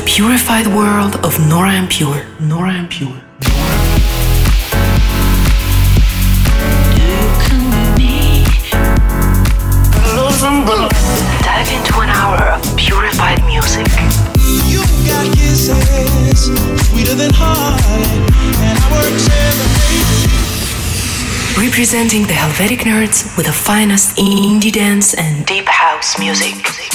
the purified world of Nora En Pure. Nora En Pure. Dive into an hour of purified music. You got kisses sweeter than and I work Representing the Helvetic nerds with the finest indie dance and deep house music.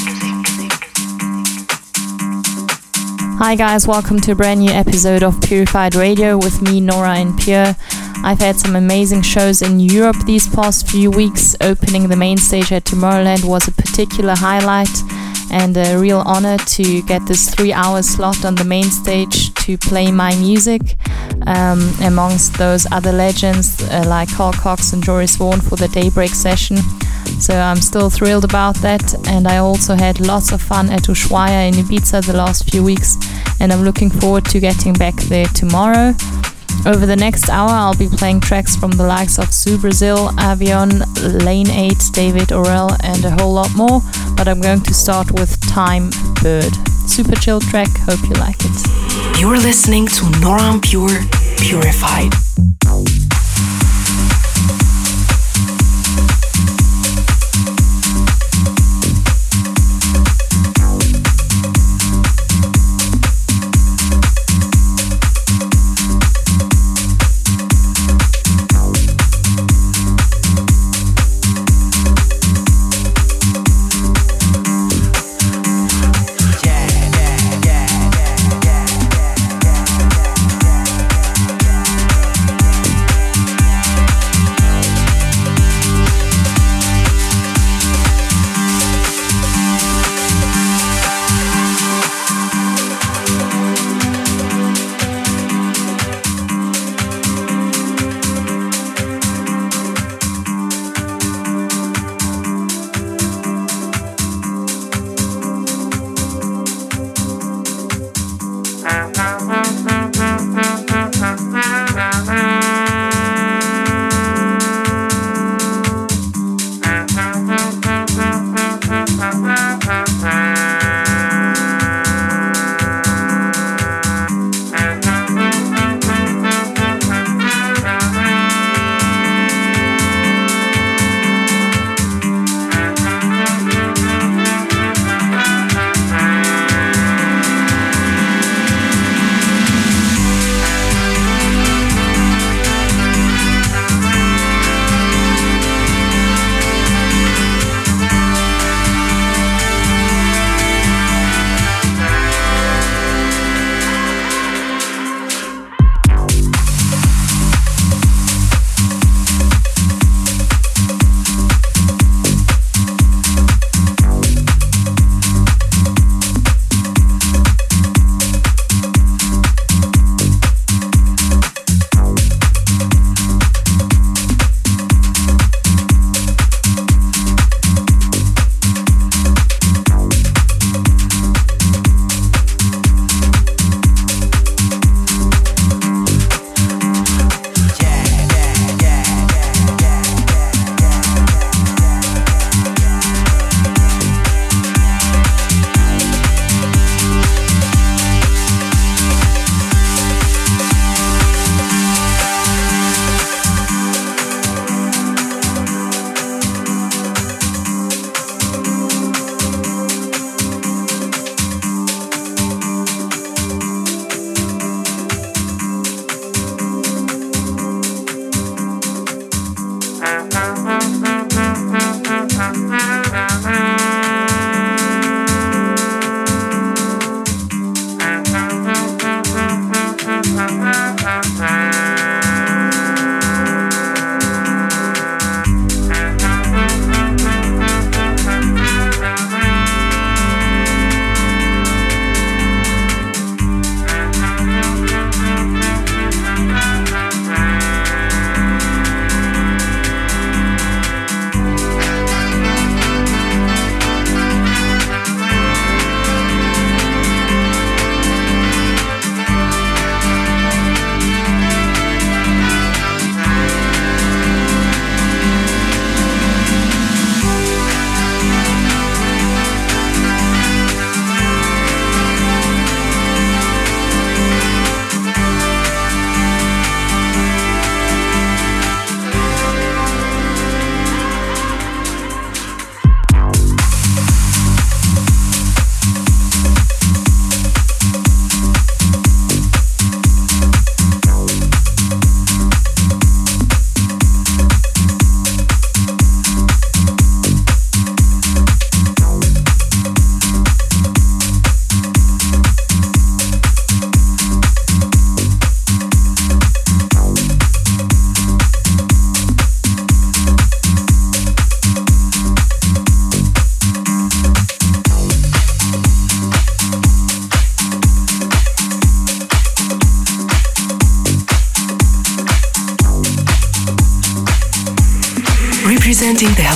Hi guys, welcome to a brand new episode of Purified Radio with me, Nora En Pure. I've had some amazing shows in Europe these past few weeks. Opening the main stage at Tomorrowland was a particular highlight and a real honor to get this three hour slot on the main stage to play my music um, amongst those other legends uh, like Carl Cox and Joris Voorn for the Daybreak session. So I'm still thrilled about that, and I also had lots of fun at Ushuaia in Ibiza the last few weeks, and I'm looking forward to getting back there tomorrow. Over the next hour, I'll be playing tracks from the likes of Sue Brazil, Avion, Lane 8, David Orell, and a whole lot more. But I'm going to start with Time Bird. Super chill track, hope you like it. You're listening to Nora En Pure Purified.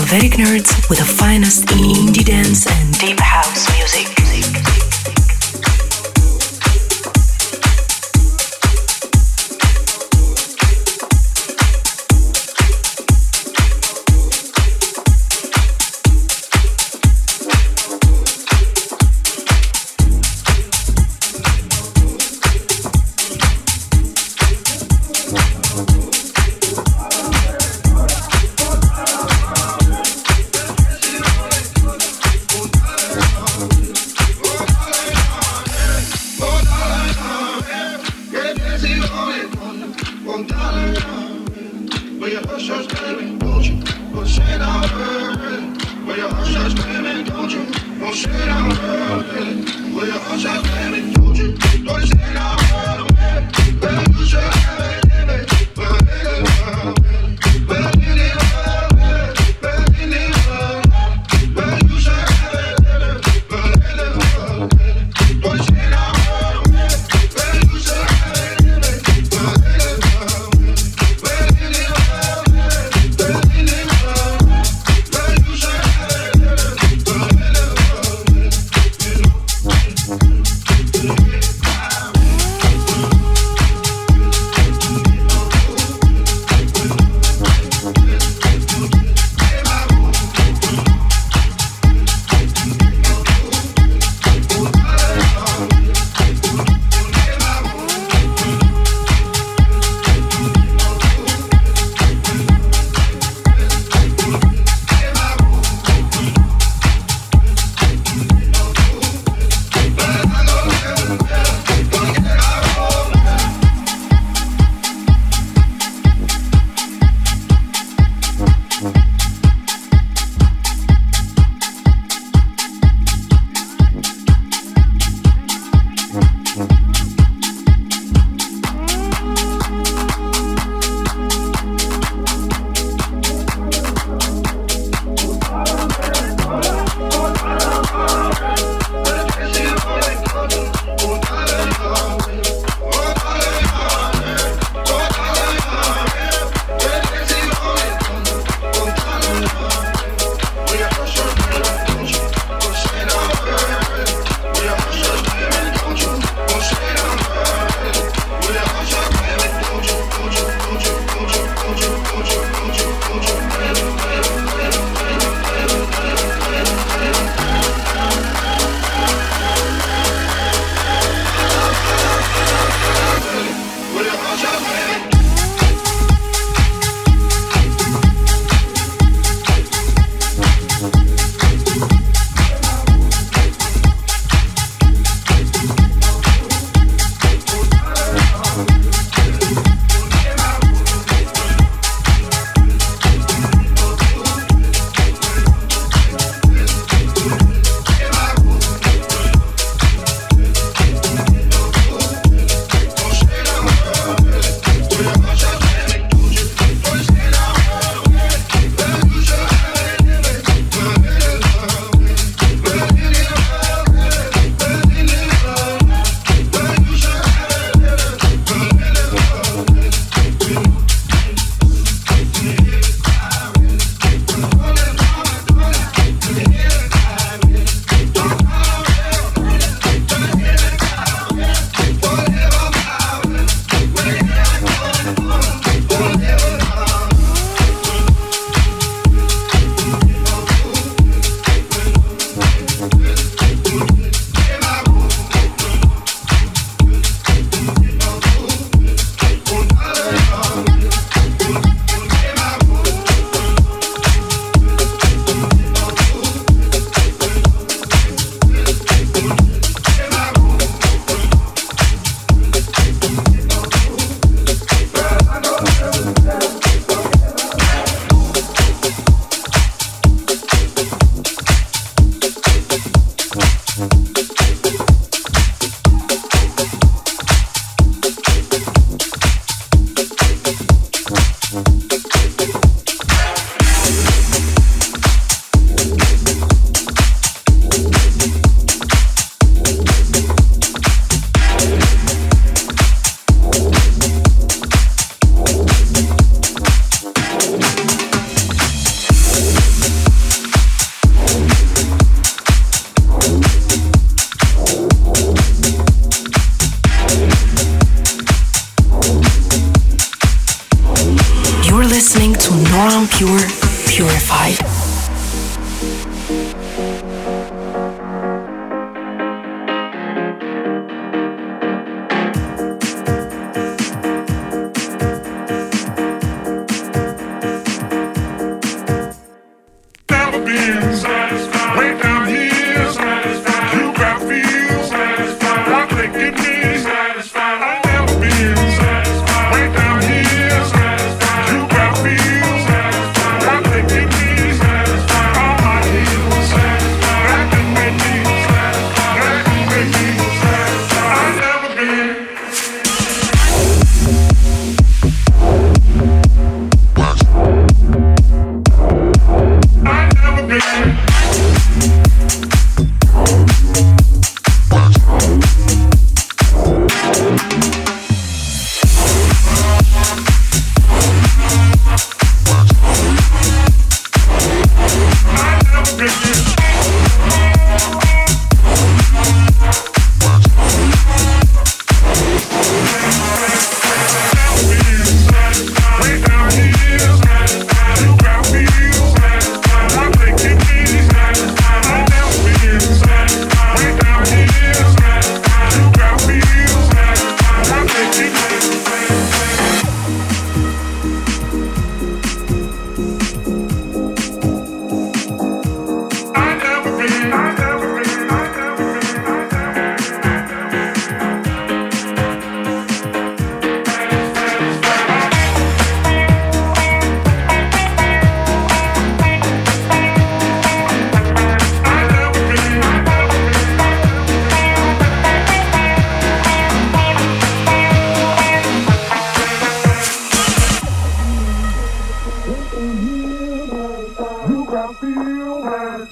Helvetic Nerds with the finest indie dance and deep house music.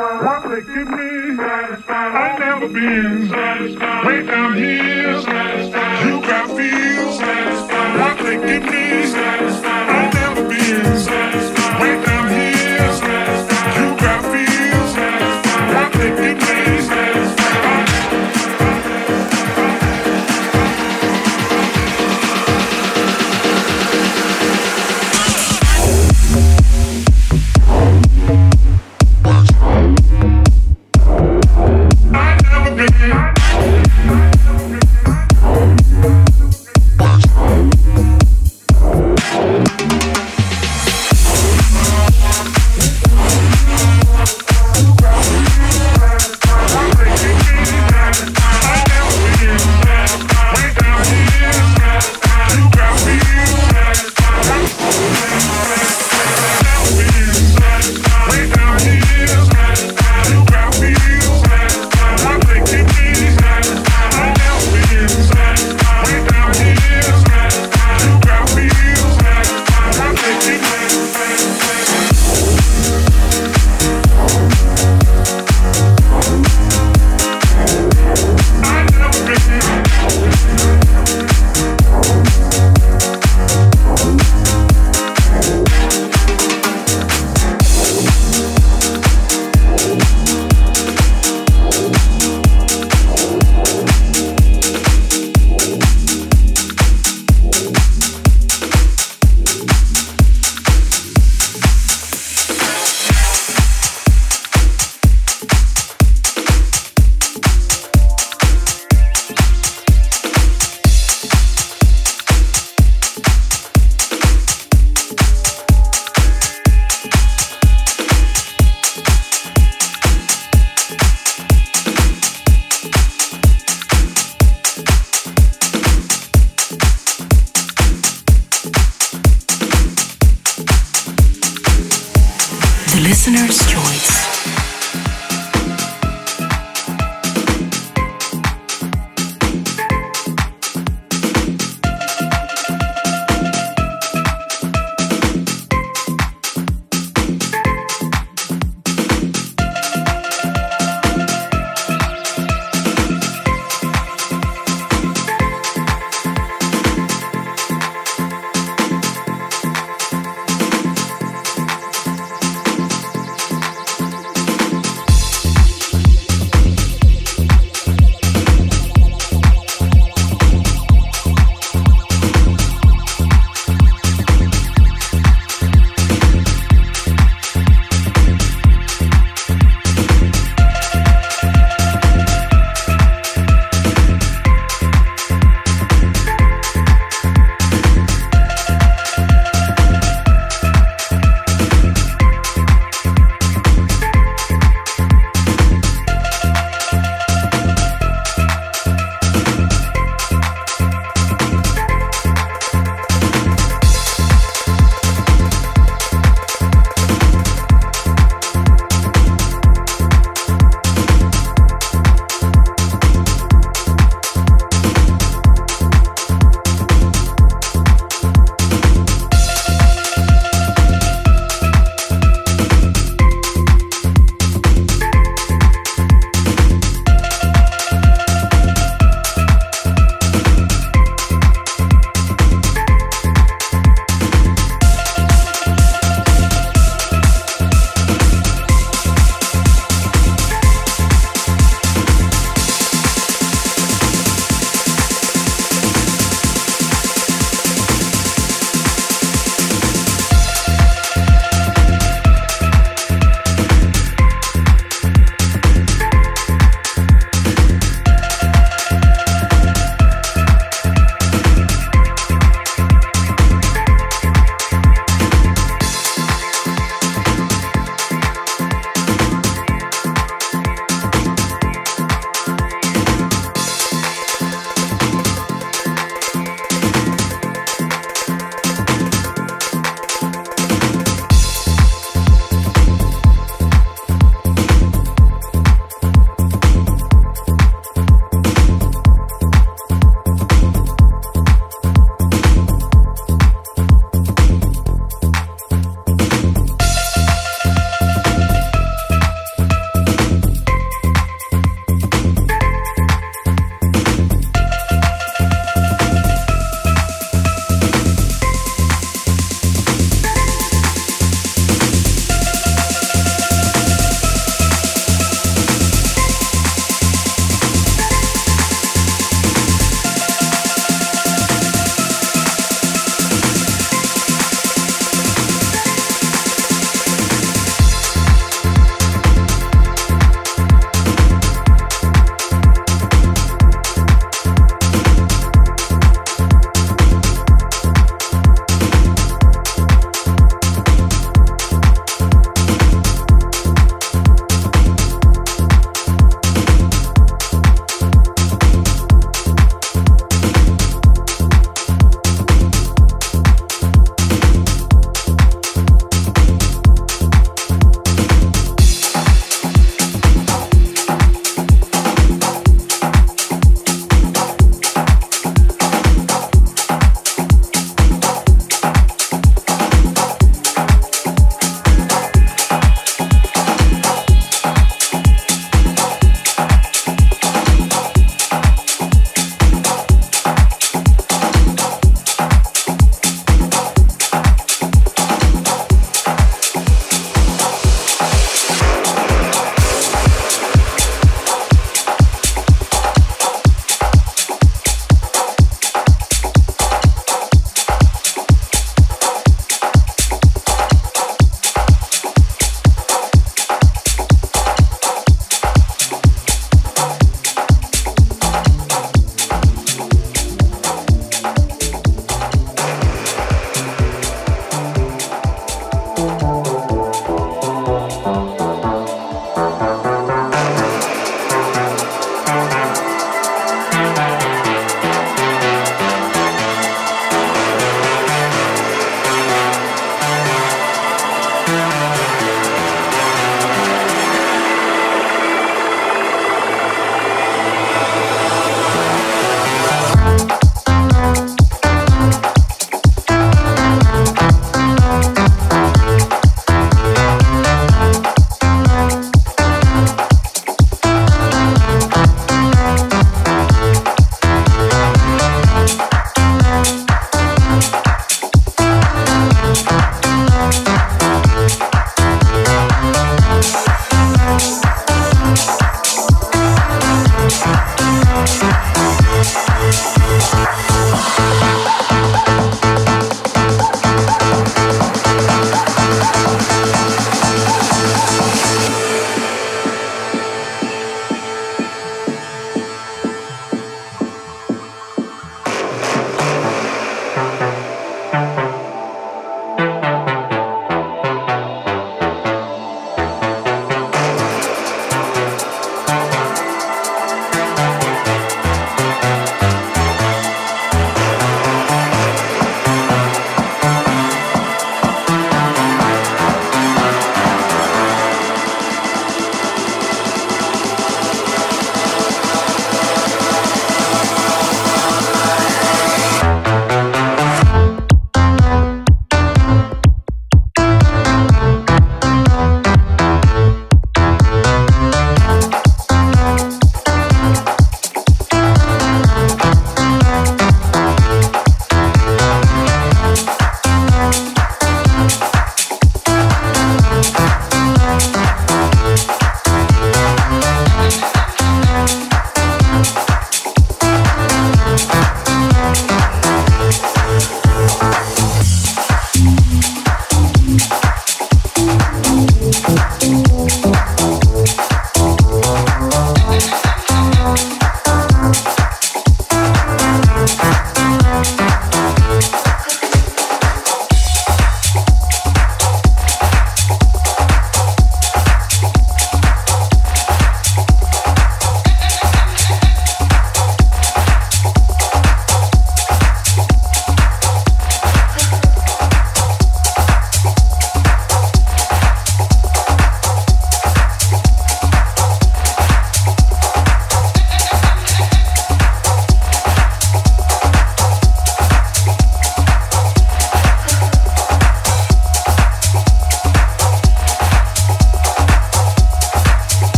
Public give me satisfied. I never been satisfied. Way down here, satisfied. You got feel satisfied. Public give me satisfied. I never been satisfied. Way down here, satisfied. You got feel satisfied.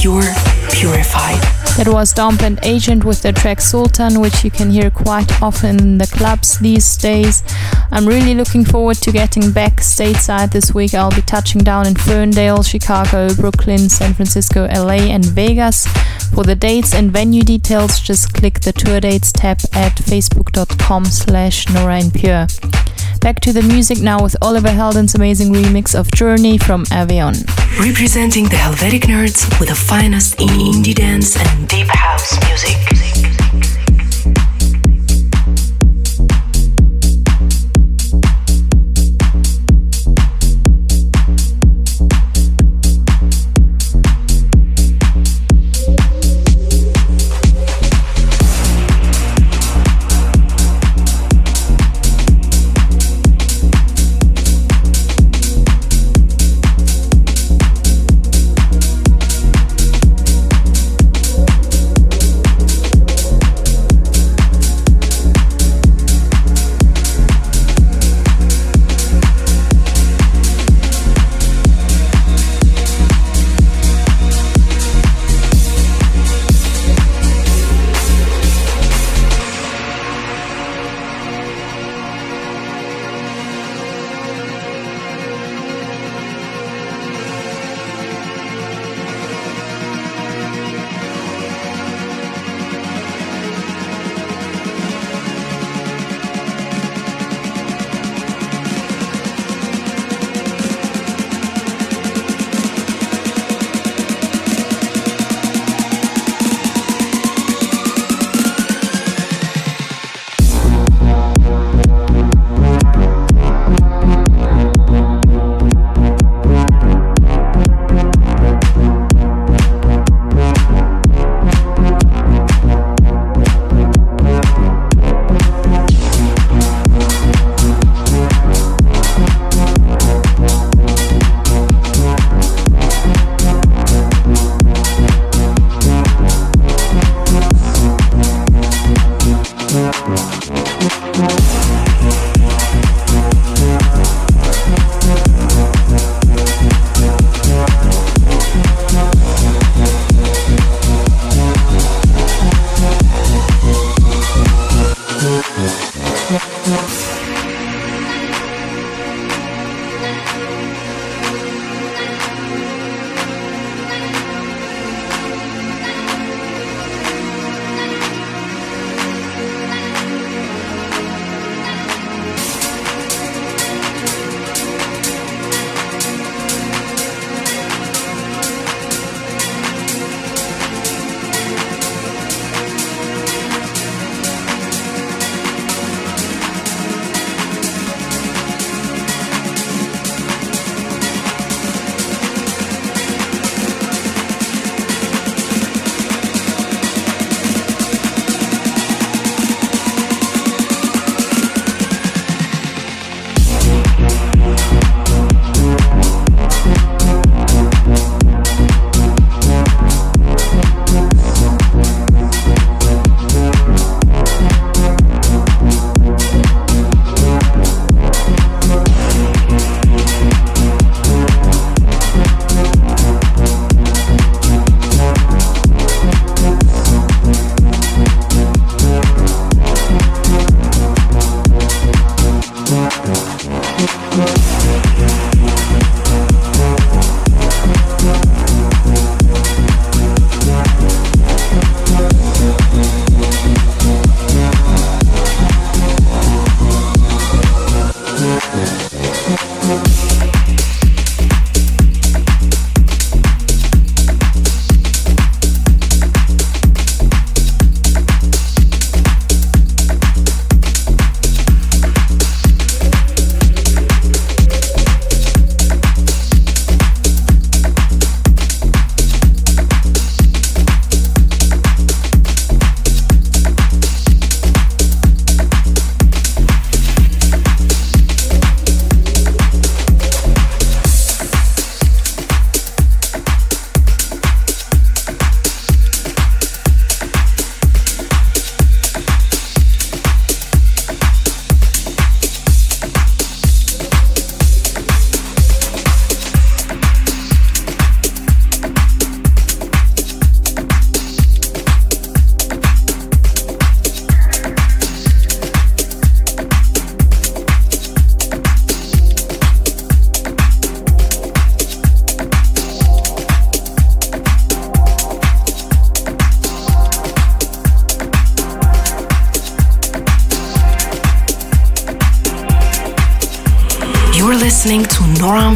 Pure Purified. That was Dump and Agent with the track Sultan, which you can hear quite often in the clubs these days. I'm really looking forward to getting back stateside this week. I'll be touching down in Ferndale, Chicago, Brooklyn, San Francisco, LA, and Vegas. For the dates and venue details, just click the tour dates tab at facebook.com slash Pure. Back to the music now with Oliver Heldens' amazing remix of Journey from Avion. Representing the Helvetic nerds with the finest in indie dance and deep house music.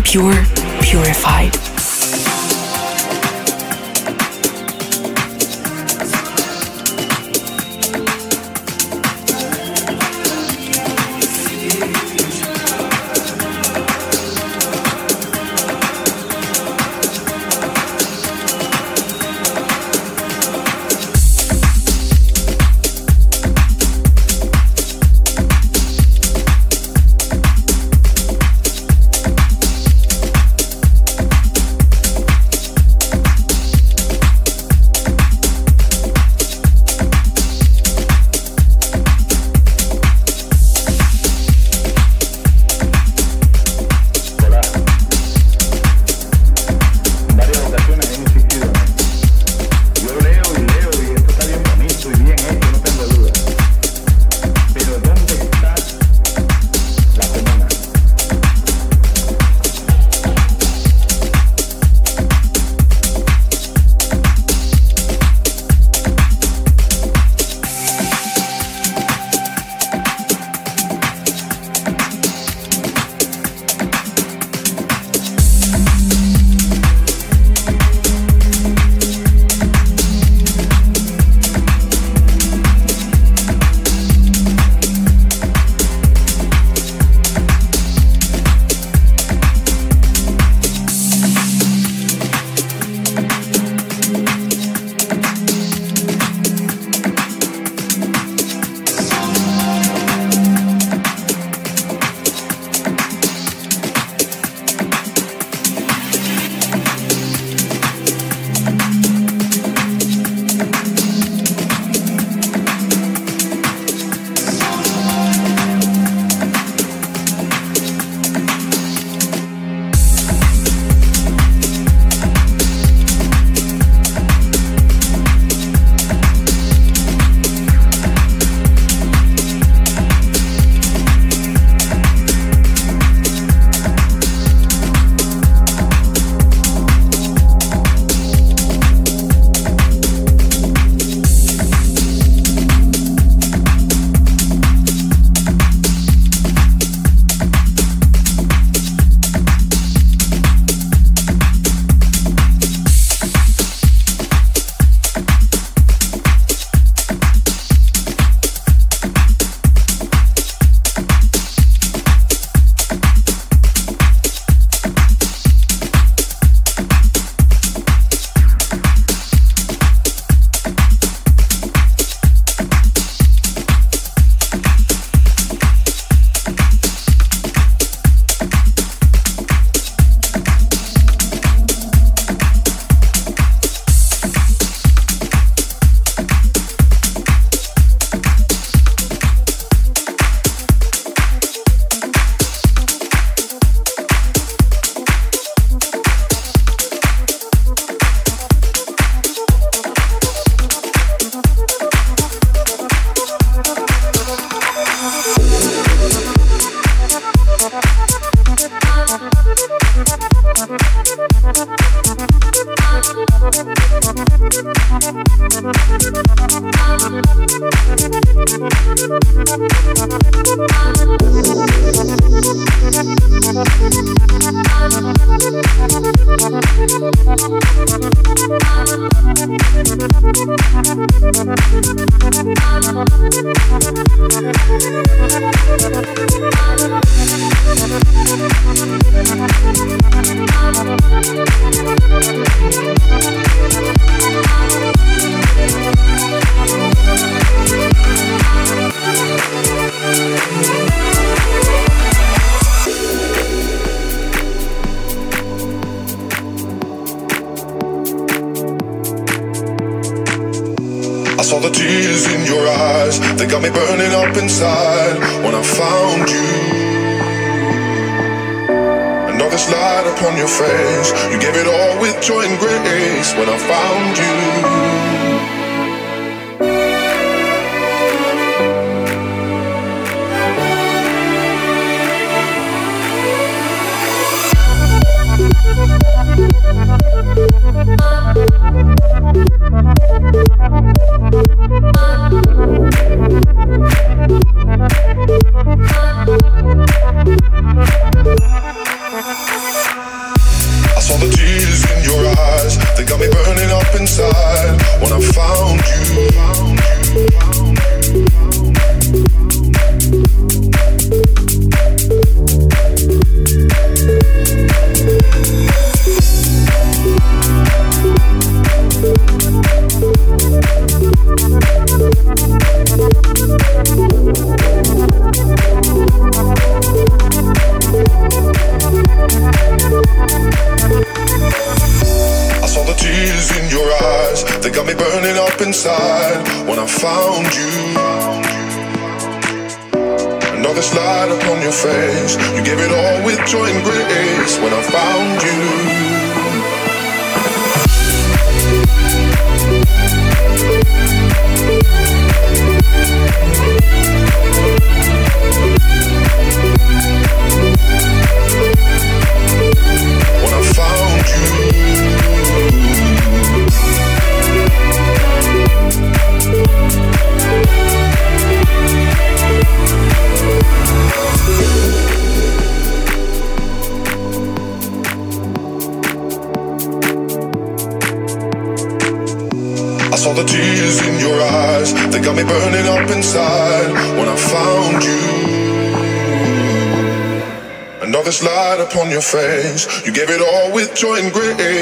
Pure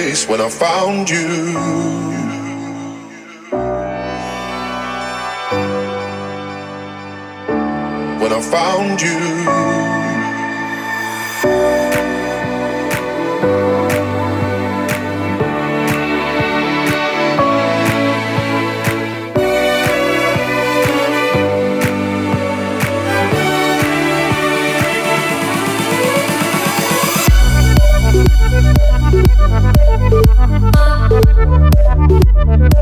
and you. when I found you.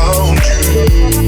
found you.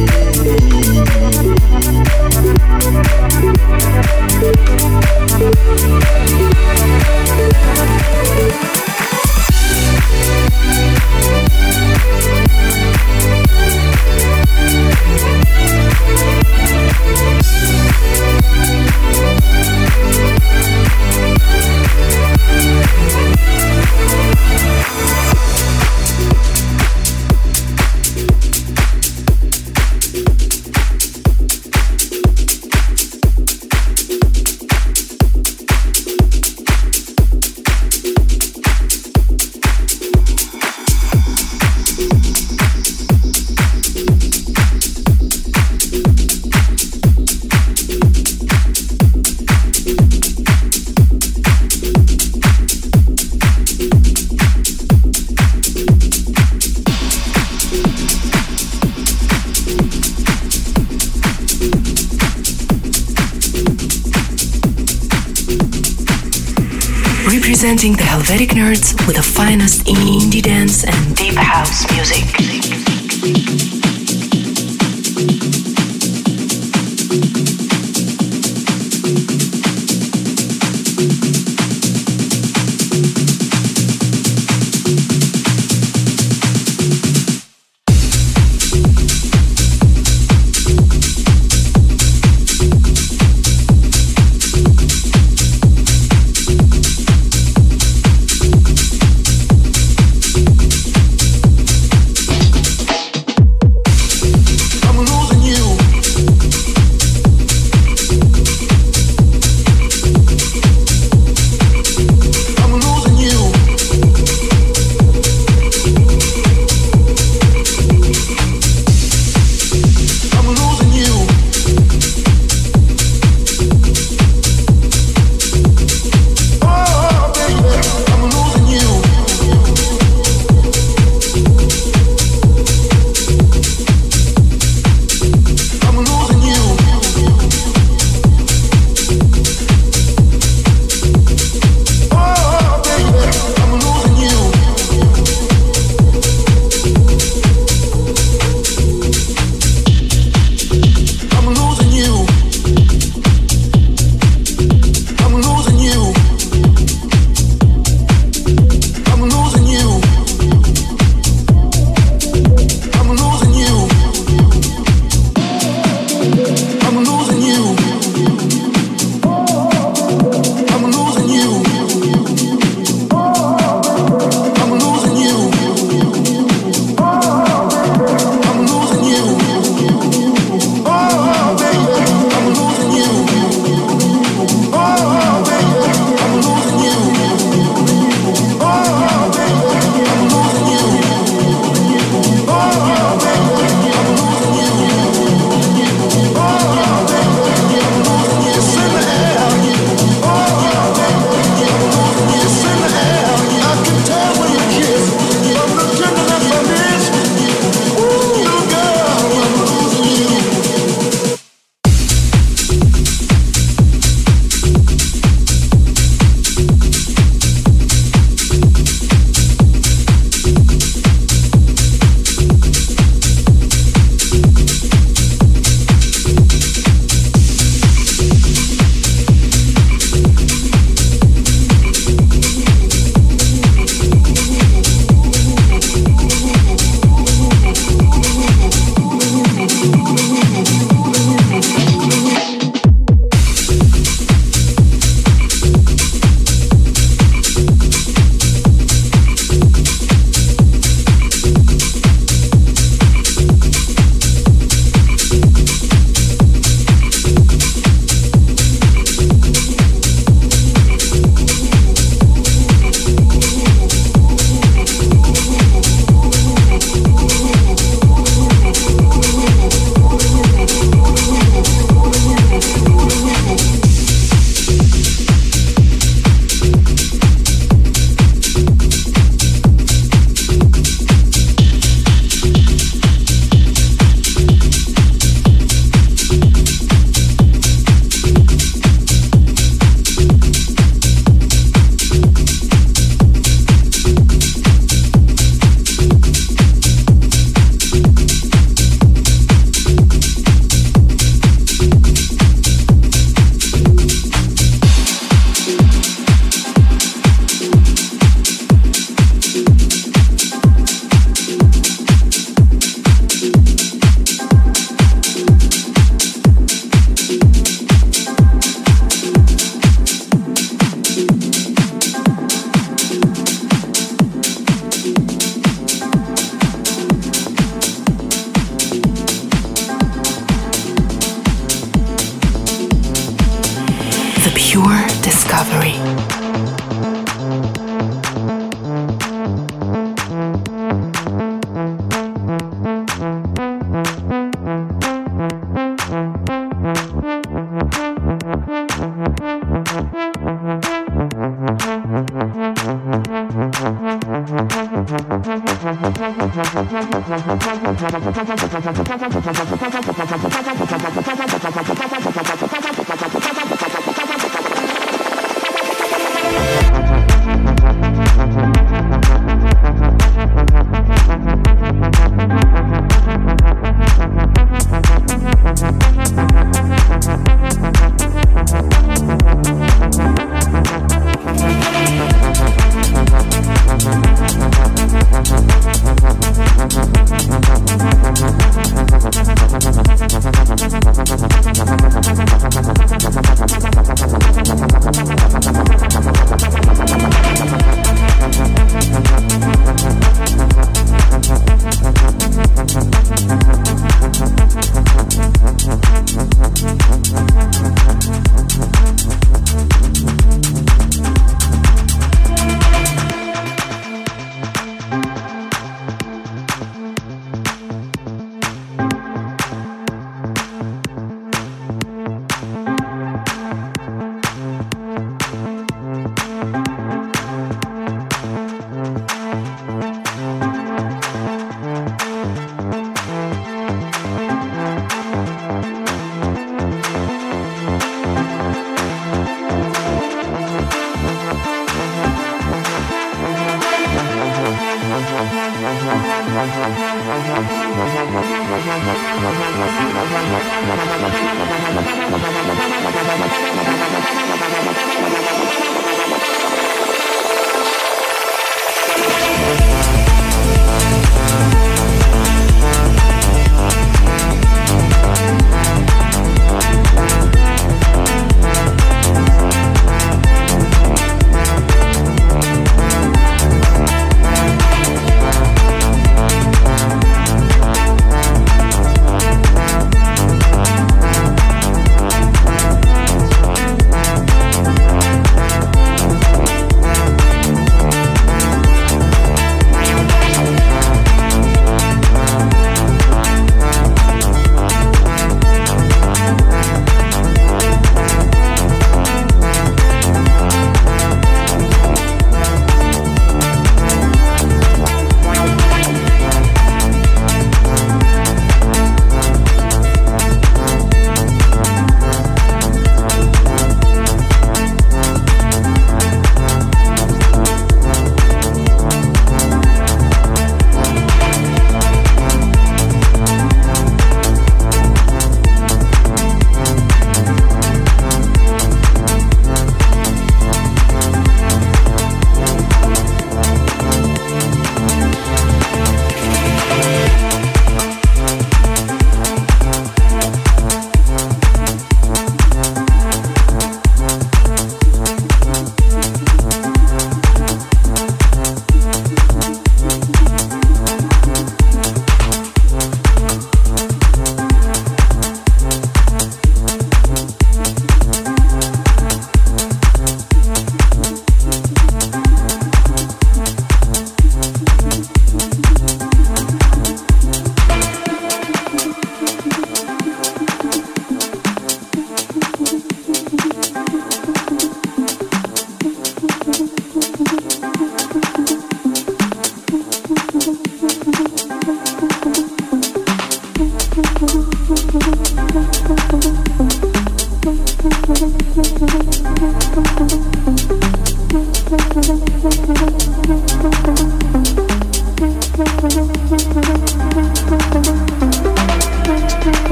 Representing the Helvetic nerds with the finest indie dance and deep house music.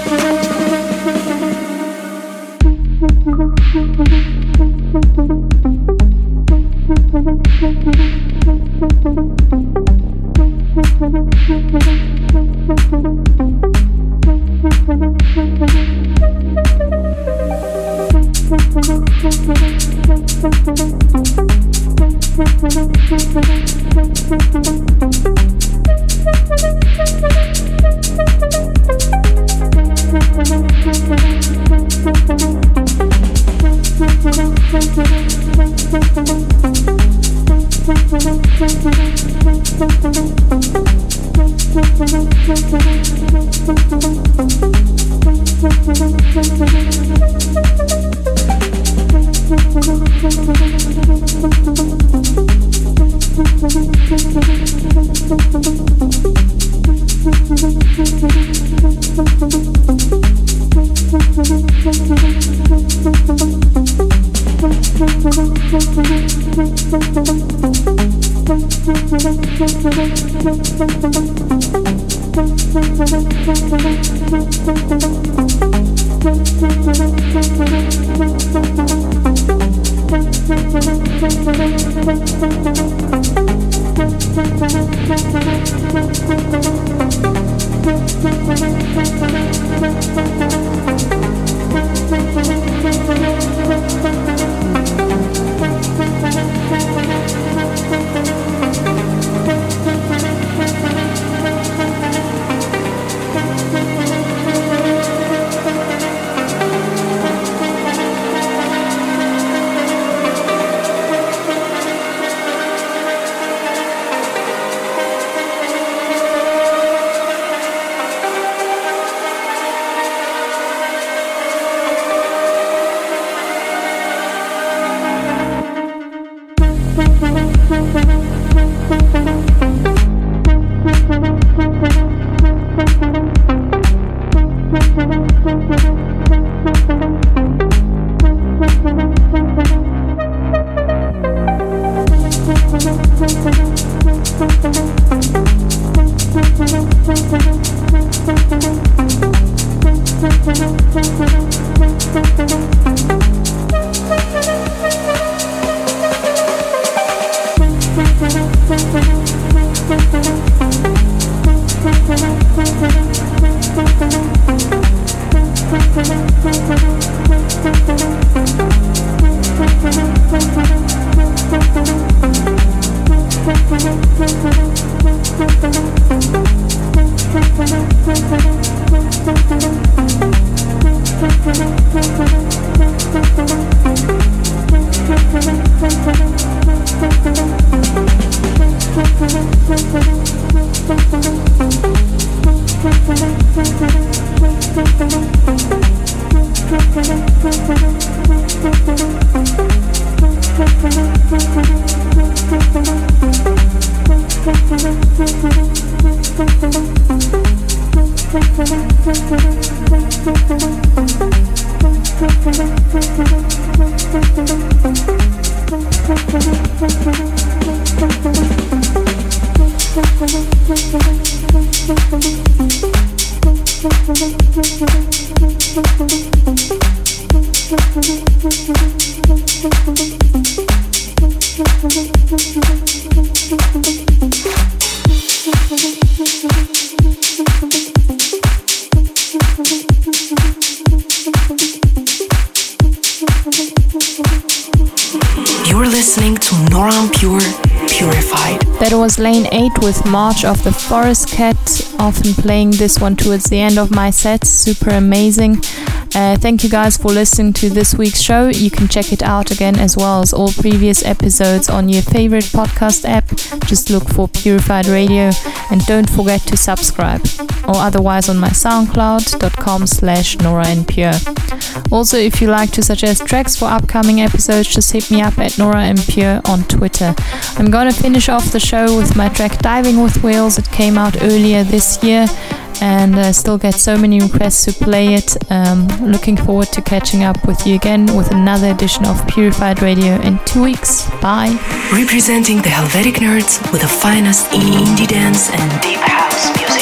thank you You're listening to Nora En Pure Purified. That was lane 8 with March of the Forest Cat, often playing this one towards the end of my sets. Super amazing. Uh, thank you guys for listening to this week's show. You can check it out again as well as all previous episodes on your favorite podcast app. Just look for Purified Radio and don't forget to subscribe or otherwise on my soundcloud.com slash Nora En Pure. Also, if you like to suggest tracks for upcoming episodes, just hit me up at Nora En Pure on Twitter. I'm gonna finish off the show with my track Diving with Whales. It came out earlier this year and uh, still get so many requests to play it. Um, looking forward to catching up with you again with another edition of Purified Radio in two weeks. Bye. Representing the Helvetic Nerds with the finest indie dance and deep house